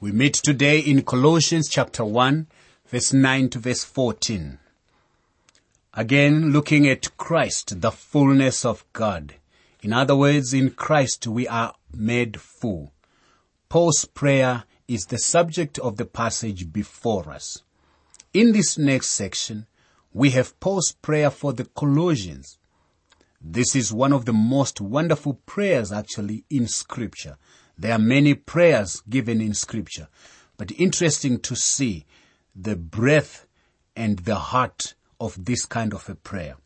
We meet today in Colossians chapter 1, verse 9 to verse 14. Again, looking at Christ, the fullness of God. In other words, in Christ we are made full. Paul's prayer is the subject of the passage before us. In this next section, we have Paul's prayer for the Colossians. This is one of the most wonderful prayers actually in scripture. There are many prayers given in scripture, but interesting to see the breadth and the heart of this kind of a prayer.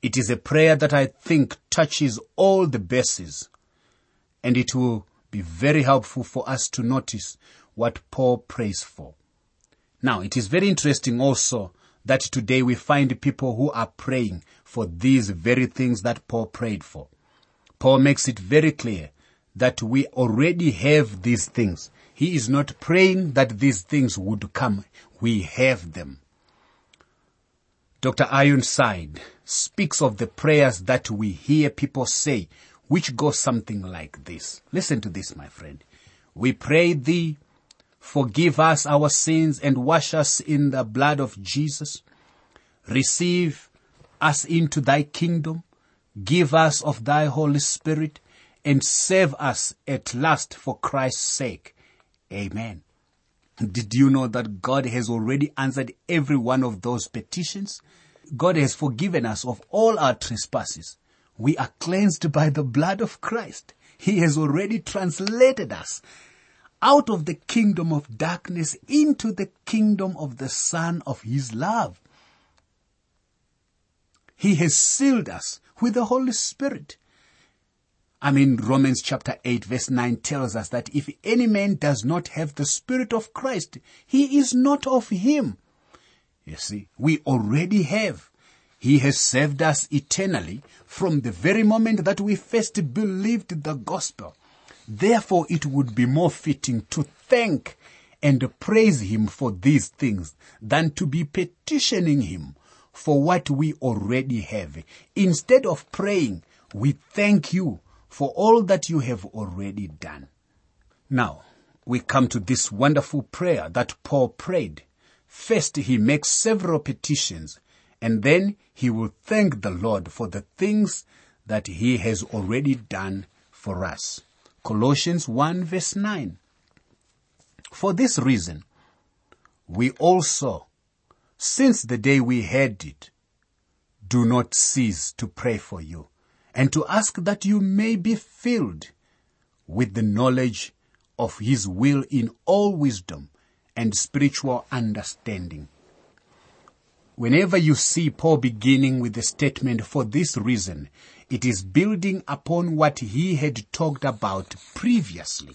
It is a prayer that I think touches all the bases and it will be very helpful for us to notice what Paul prays for. Now, it is very interesting also that today we find people who are praying for these very things that Paul prayed for. Paul makes it very clear that we already have these things. He is not praying that these things would come. We have them. Dr. Ironside speaks of the prayers that we hear people say, which go something like this. Listen to this, my friend. We pray thee, forgive us our sins and wash us in the blood of Jesus. Receive us into thy kingdom. Give us of thy Holy Spirit and save us at last for Christ's sake. Amen. Did you know that God has already answered every one of those petitions? God has forgiven us of all our trespasses. We are cleansed by the blood of Christ. He has already translated us out of the kingdom of darkness into the kingdom of the Son of His love. He has sealed us with the Holy Spirit. I mean, Romans chapter 8 verse 9 tells us that if any man does not have the Spirit of Christ, he is not of him. You see, we already have. He has saved us eternally from the very moment that we first believed the gospel. Therefore, it would be more fitting to thank and praise Him for these things than to be petitioning Him for what we already have. Instead of praying, we thank you for all that you have already done. Now, we come to this wonderful prayer that Paul prayed. First, he makes several petitions, and then he will thank the Lord for the things that he has already done for us. Colossians 1 verse 9. For this reason, we also, since the day we heard it, do not cease to pray for you and to ask that you may be filled with the knowledge of His will in all wisdom and spiritual understanding. Whenever you see Paul beginning with the statement for this reason, it is building upon what he had talked about previously.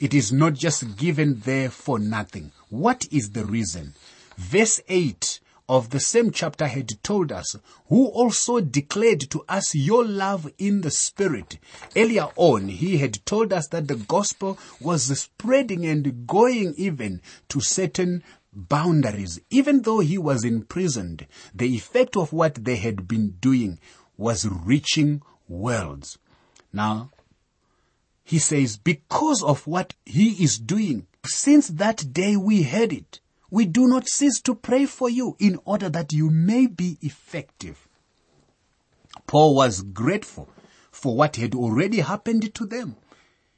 It is not just given there for nothing. What is the reason? Verse 8 of the same chapter had told us, who also declared to us your love in the Spirit. Earlier on, he had told us that the gospel was spreading and going even to certain boundaries. Even though he was imprisoned, the effect of what they had been doing was reaching worlds. Now, he says, because of what he is doing, since that day we heard it, we do not cease to pray for you in order that you may be effective. Paul was grateful for what had already happened to them.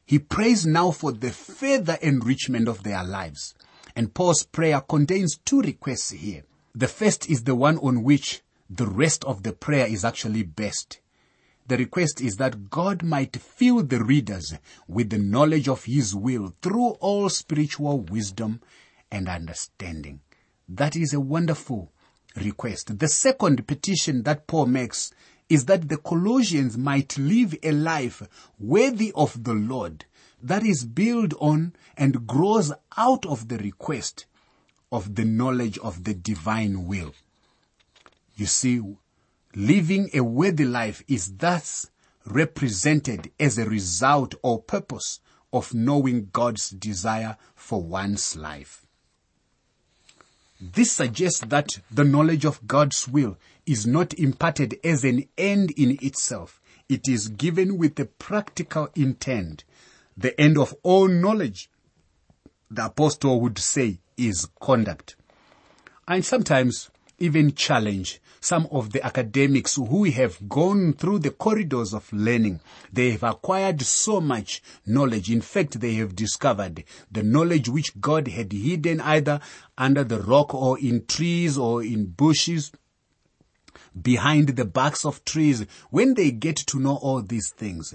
He prays now for the further enrichment of their lives. And Paul's prayer contains two requests here. The first is the one on which the rest of the prayer is actually based. The request is that God might fill the readers with the knowledge of His will through all spiritual wisdom and understanding. That is a wonderful request. The second petition that Paul makes is that the Colossians might live a life worthy of the Lord that is built on and grows out of the request of the knowledge of the divine will. You see, living a worthy life is thus represented as a result or purpose of knowing God's desire for one's life. This suggests that the knowledge of God's will is not imparted as an end in itself. It is given with a practical intent. The end of all knowledge, the apostle would say is conduct. And sometimes even challenge some of the academics who have gone through the corridors of learning. They have acquired so much knowledge. In fact, they have discovered the knowledge which God had hidden either under the rock or in trees or in bushes behind the backs of trees. When they get to know all these things,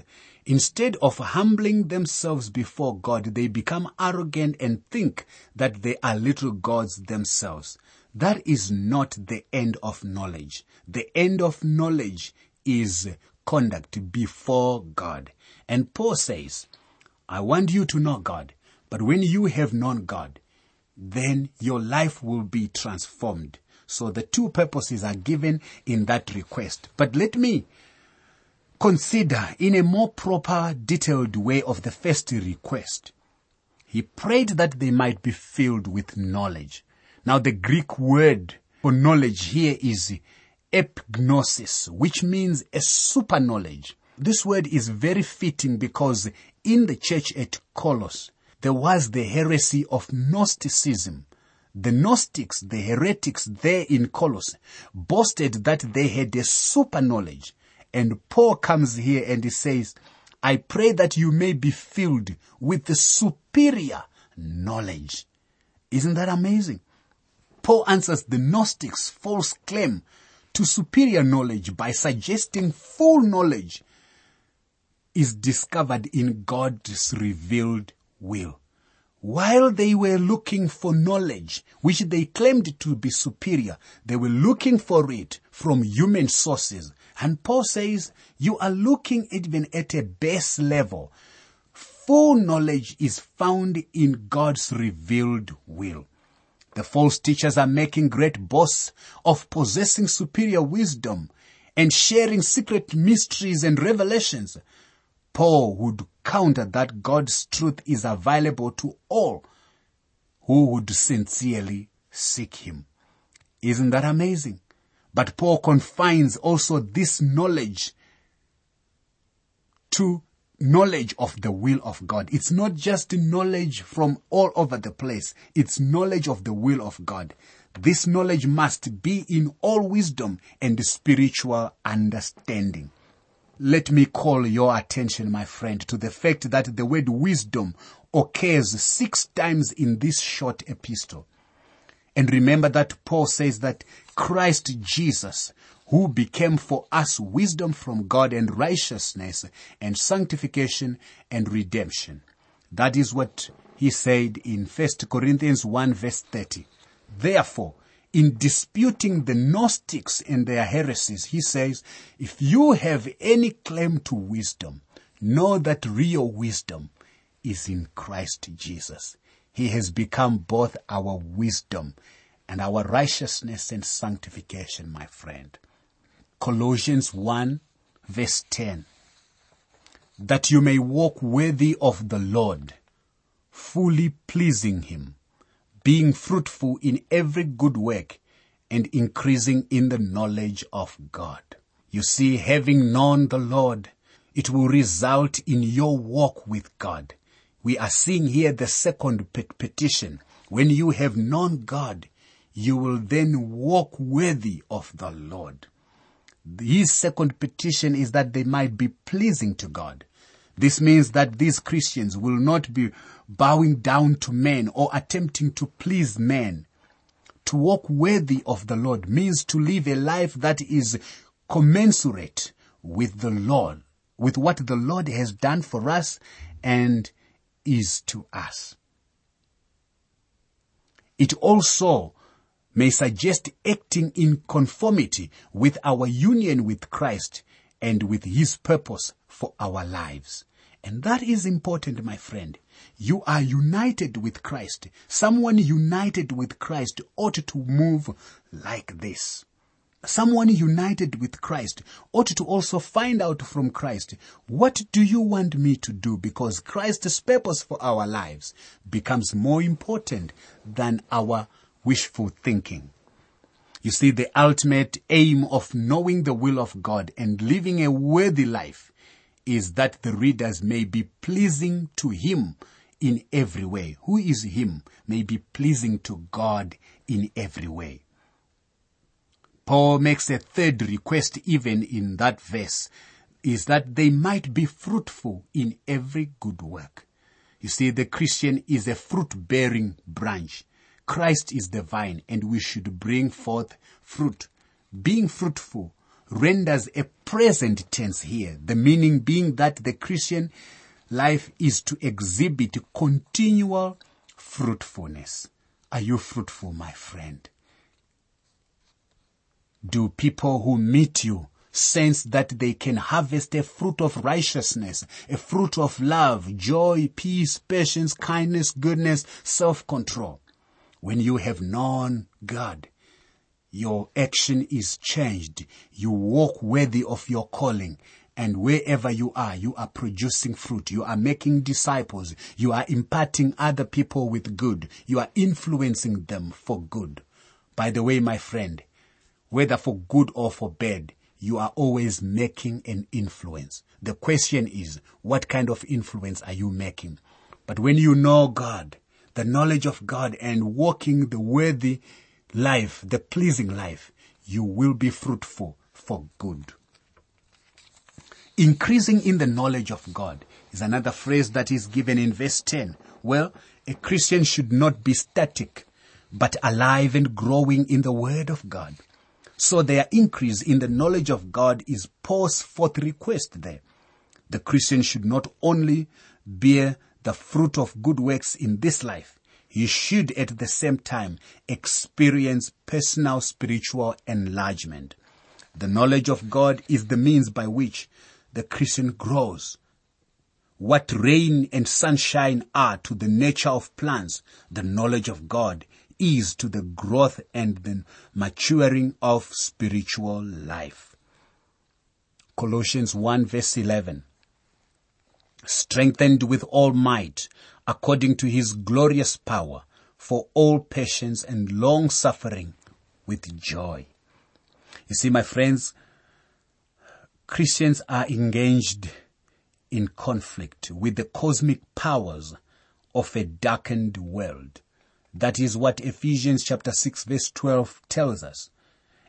Instead of humbling themselves before God, they become arrogant and think that they are little gods themselves. That is not the end of knowledge. The end of knowledge is conduct before God. And Paul says, I want you to know God, but when you have known God, then your life will be transformed. So the two purposes are given in that request. But let me consider in a more proper, detailed way of the first request. He prayed that they might be filled with knowledge. Now the Greek word for knowledge here is epignosis, which means a super knowledge. This word is very fitting because in the church at Colossus, there was the heresy of Gnosticism. The Gnostics, the heretics there in Colossus, boasted that they had a super knowledge. And Paul comes here and he says, I pray that you may be filled with the superior knowledge. Isn't that amazing? Paul answers the Gnostics' false claim to superior knowledge by suggesting full knowledge is discovered in God's revealed will. While they were looking for knowledge, which they claimed to be superior, they were looking for it from human sources. And Paul says, you are looking even at a base level. Full knowledge is found in God's revealed will. The false teachers are making great boasts of possessing superior wisdom and sharing secret mysteries and revelations. Paul would counter that God's truth is available to all who would sincerely seek Him. Isn't that amazing? But Paul confines also this knowledge to knowledge of the will of God. It's not just knowledge from all over the place. It's knowledge of the will of God. This knowledge must be in all wisdom and spiritual understanding. Let me call your attention, my friend, to the fact that the word wisdom occurs six times in this short epistle. And remember that Paul says that Christ Jesus who became for us wisdom from God and righteousness and sanctification and redemption. That is what he said in 1 Corinthians 1 verse 30. Therefore, in disputing the Gnostics and their heresies, he says, if you have any claim to wisdom, know that real wisdom is in Christ Jesus. He has become both our wisdom and our righteousness and sanctification, my friend. Colossians 1 verse 10. That you may walk worthy of the Lord, fully pleasing Him, being fruitful in every good work and increasing in the knowledge of God. You see, having known the Lord, it will result in your walk with God. We are seeing here the second petition. When you have known God, you will then walk worthy of the Lord. His second petition is that they might be pleasing to God. This means that these Christians will not be bowing down to men or attempting to please men. To walk worthy of the Lord means to live a life that is commensurate with the Lord, with what the Lord has done for us and is to us. It also may suggest acting in conformity with our union with Christ and with His purpose for our lives. And that is important, my friend. You are united with Christ. Someone united with Christ ought to move like this. Someone united with Christ ought to also find out from Christ, what do you want me to do? Because Christ's purpose for our lives becomes more important than our wishful thinking. You see, the ultimate aim of knowing the will of God and living a worthy life is that the readers may be pleasing to Him in every way. Who is him may be pleasing to God in every way. Paul makes a third request even in that verse is that they might be fruitful in every good work. You see, the Christian is a fruit bearing branch. Christ is the vine and we should bring forth fruit. Being fruitful renders a present tense here. The meaning being that the Christian life is to exhibit continual fruitfulness. Are you fruitful, my friend? Do people who meet you sense that they can harvest a fruit of righteousness, a fruit of love, joy, peace, patience, kindness, goodness, self-control? When you have known God, your action is changed. You walk worthy of your calling. And wherever you are, you are producing fruit. You are making disciples. You are imparting other people with good. You are influencing them for good. By the way, my friend, whether for good or for bad, you are always making an influence. The question is, what kind of influence are you making? But when you know God, the knowledge of God and walking the worthy life, the pleasing life, you will be fruitful for good. Increasing in the knowledge of God is another phrase that is given in verse 10. Well, a Christian should not be static, but alive and growing in the Word of God. So their increase in the knowledge of God is Paul's fourth request there. The Christian should not only bear the fruit of good works in this life, you should at the same time experience personal spiritual enlargement. The knowledge of God is the means by which the Christian grows. What rain and sunshine are to the nature of plants, the knowledge of God is to the growth and the maturing of spiritual life. Colossians 1 verse 11. Strengthened with all might according to his glorious power for all patience and long suffering with joy. You see, my friends, Christians are engaged in conflict with the cosmic powers of a darkened world. That is what Ephesians chapter 6 verse 12 tells us.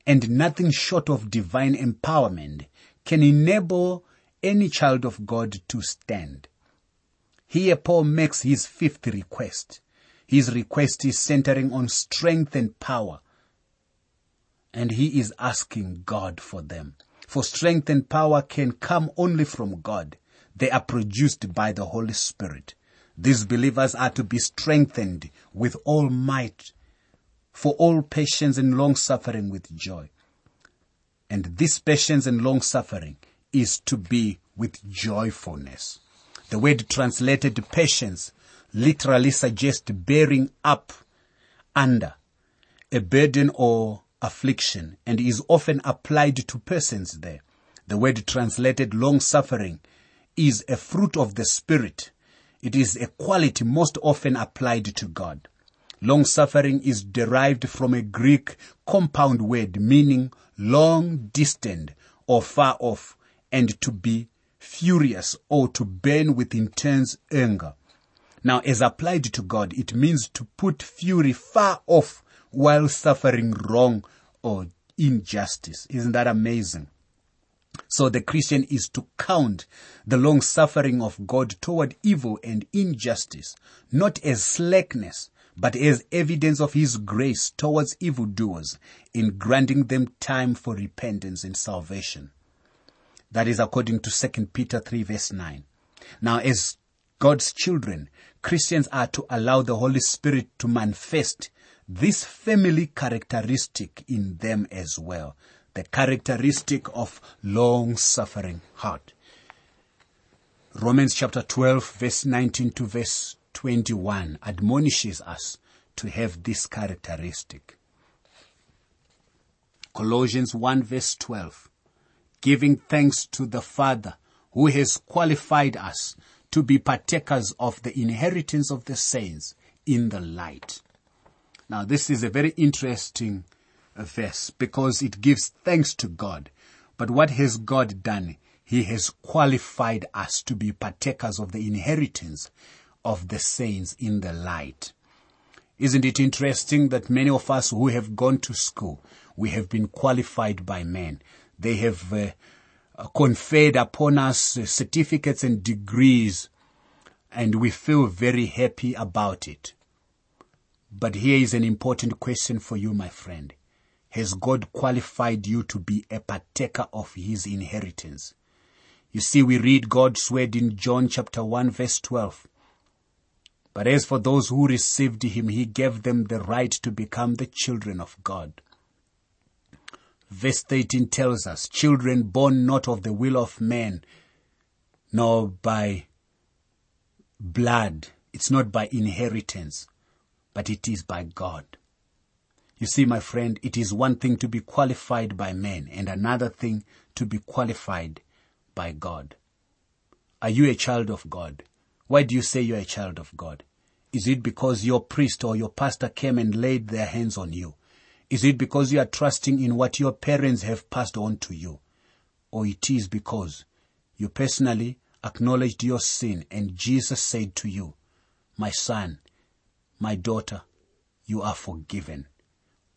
And nothing short of divine empowerment can enable any child of God to stand. Here Paul makes his fifth request. His request is centering on strength and power. And he is asking God for them. For strength and power can come only from God. They are produced by the Holy Spirit. These believers are to be strengthened with all might for all patience and long suffering with joy. And this patience and long suffering is to be with joyfulness. The word translated patience literally suggests bearing up under a burden or affliction and is often applied to persons there. The word translated long suffering is a fruit of the spirit. It is a quality most often applied to God. Long suffering is derived from a Greek compound word meaning long distant or far off and to be furious or to burn with intense anger. Now, as applied to God, it means to put fury far off while suffering wrong or injustice. Isn't that amazing? So the Christian is to count the long suffering of God toward evil and injustice, not as slackness, but as evidence of His grace towards evildoers in granting them time for repentance and salvation. That is according to 2 Peter 3 verse 9. Now as God's children, Christians are to allow the Holy Spirit to manifest this family characteristic in them as well. The characteristic of long suffering heart. Romans chapter 12 verse 19 to verse 21 admonishes us to have this characteristic. Colossians 1 verse 12 giving thanks to the Father who has qualified us to be partakers of the inheritance of the saints in the light. Now this is a very interesting verse because it gives thanks to God. But what has God done? He has qualified us to be partakers of the inheritance of the saints in the light. Isn't it interesting that many of us who have gone to school, we have been qualified by men. They have uh, conferred upon us uh, certificates and degrees and we feel very happy about it. But here is an important question for you, my friend. Has God qualified you to be a partaker of his inheritance? You see, we read God's word in John chapter 1 verse 12. But as for those who received him, he gave them the right to become the children of God. Verse 13 tells us, children born not of the will of man, nor by blood. It's not by inheritance, but it is by God. You see, my friend, it is one thing to be qualified by men and another thing to be qualified by God. Are you a child of God? Why do you say you're a child of God? Is it because your priest or your pastor came and laid their hands on you? Is it because you are trusting in what your parents have passed on to you? Or it is because you personally acknowledged your sin and Jesus said to you, my son, my daughter, you are forgiven.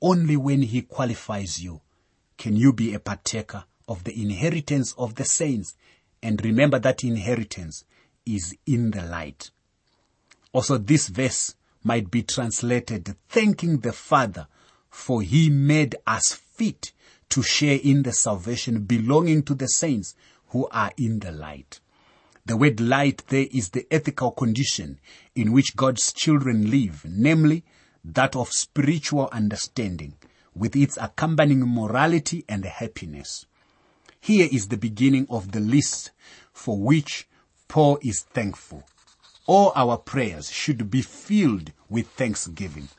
Only when he qualifies you can you be a partaker of the inheritance of the saints. And remember that inheritance is in the light. Also, this verse might be translated thanking the Father for he made us fit to share in the salvation belonging to the saints who are in the light. The word light there is the ethical condition in which God's children live, namely that of spiritual understanding with its accompanying morality and happiness. Here is the beginning of the list for which Paul is thankful. All our prayers should be filled with thanksgiving.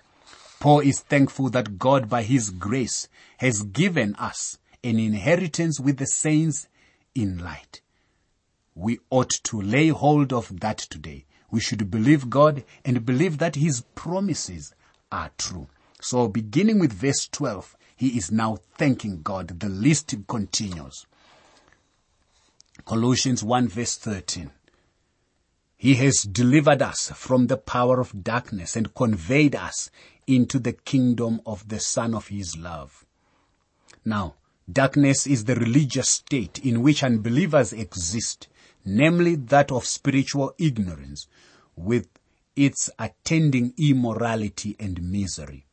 Paul is thankful that God by his grace has given us an inheritance with the saints in light. We ought to lay hold of that today. We should believe God and believe that his promises are true. So beginning with verse 12, he is now thanking God. The list continues. Colossians 1 verse 13. He has delivered us from the power of darkness and conveyed us into the kingdom of the Son of His love. Now, darkness is the religious state in which unbelievers exist, namely that of spiritual ignorance, with its attending immorality and misery.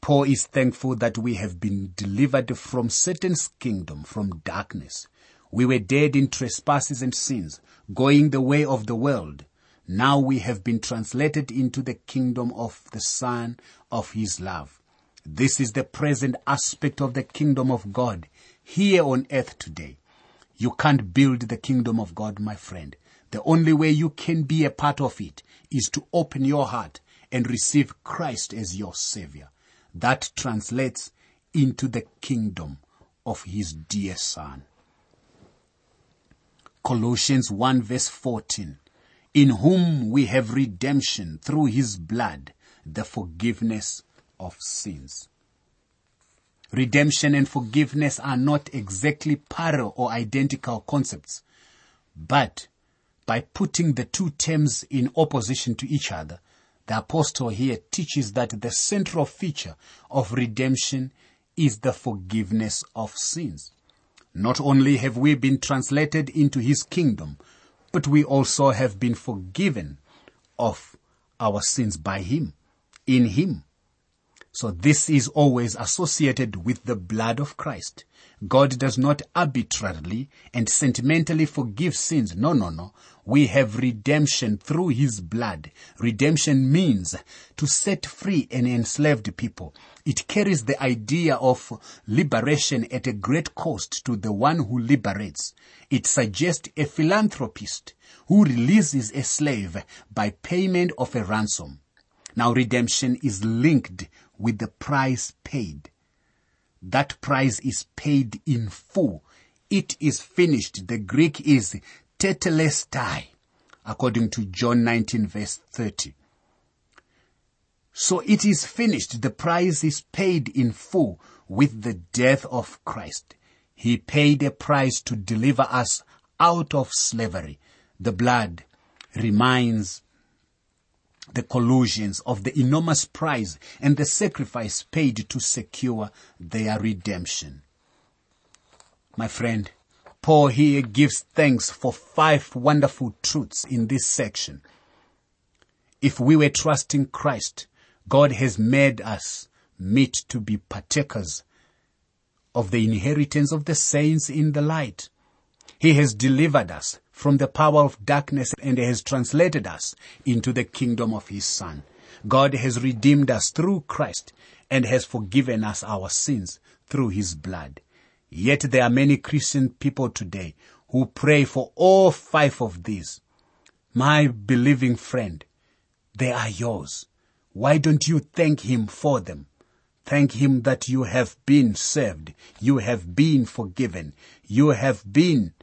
Paul is thankful that we have been delivered from Satan's kingdom, from darkness. We were dead in trespasses and sins, going the way of the world. Now we have been translated into the kingdom of the Son of His love. This is the present aspect of the kingdom of God here on earth today. You can't build the kingdom of God, my friend. The only way you can be a part of it is to open your heart and receive Christ as your savior. That translates into the kingdom of his dear son. Colossians 1 verse 14. In whom we have redemption through his blood, the forgiveness of sins. Redemption and forgiveness are not exactly parallel or identical concepts, but by putting the two terms in opposition to each other, the apostle here teaches that the central feature of redemption is the forgiveness of sins. Not only have we been translated into his kingdom, but we also have been forgiven of our sins by him, in him. So this is always associated with the blood of Christ. God does not arbitrarily and sentimentally forgive sins. No, no, no. We have redemption through his blood. Redemption means to set free an enslaved people. It carries the idea of liberation at a great cost to the one who liberates. It suggests a philanthropist who releases a slave by payment of a ransom. Now redemption is linked with the price paid. That price is paid in full. It is finished. The Greek is tetelestai, according to John 19 verse 30. So it is finished. The price is paid in full with the death of Christ. He paid a price to deliver us out of slavery. The blood reminds the Colossians of the enormous price and the sacrifice paid to secure their redemption. My friend, Paul here gives thanks for five wonderful truths in this section. If we were trusting Christ, God has made us meet to be partakers of the inheritance of the saints in the light. He has delivered us from the power of darkness and has translated us into the kingdom of His Son. God has redeemed us through Christ and has forgiven us our sins through His blood. Yet there are many Christian people today who pray for all five of these. My believing friend, they are yours. Why don't you thank Him for them? Thank Him that you have been saved. You have been forgiven. You have been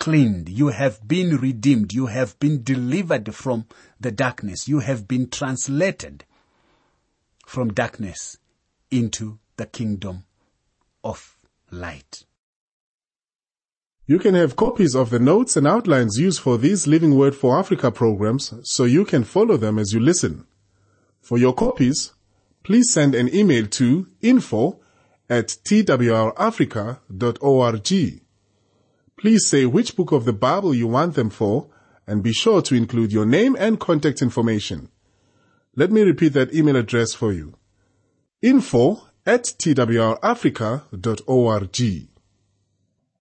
cleaned. You have been redeemed. You have been delivered from the darkness. You have been translated from darkness into the kingdom of light. You can have copies of the notes and outlines used for these Living Word for Africa programs so you can follow them as you listen. For your copies, please send an email to info at twrafrica.org. Please say which book of the Bible you want them for and be sure to include your name and contact information. Let me repeat that email address for you. info at twrafrica.org.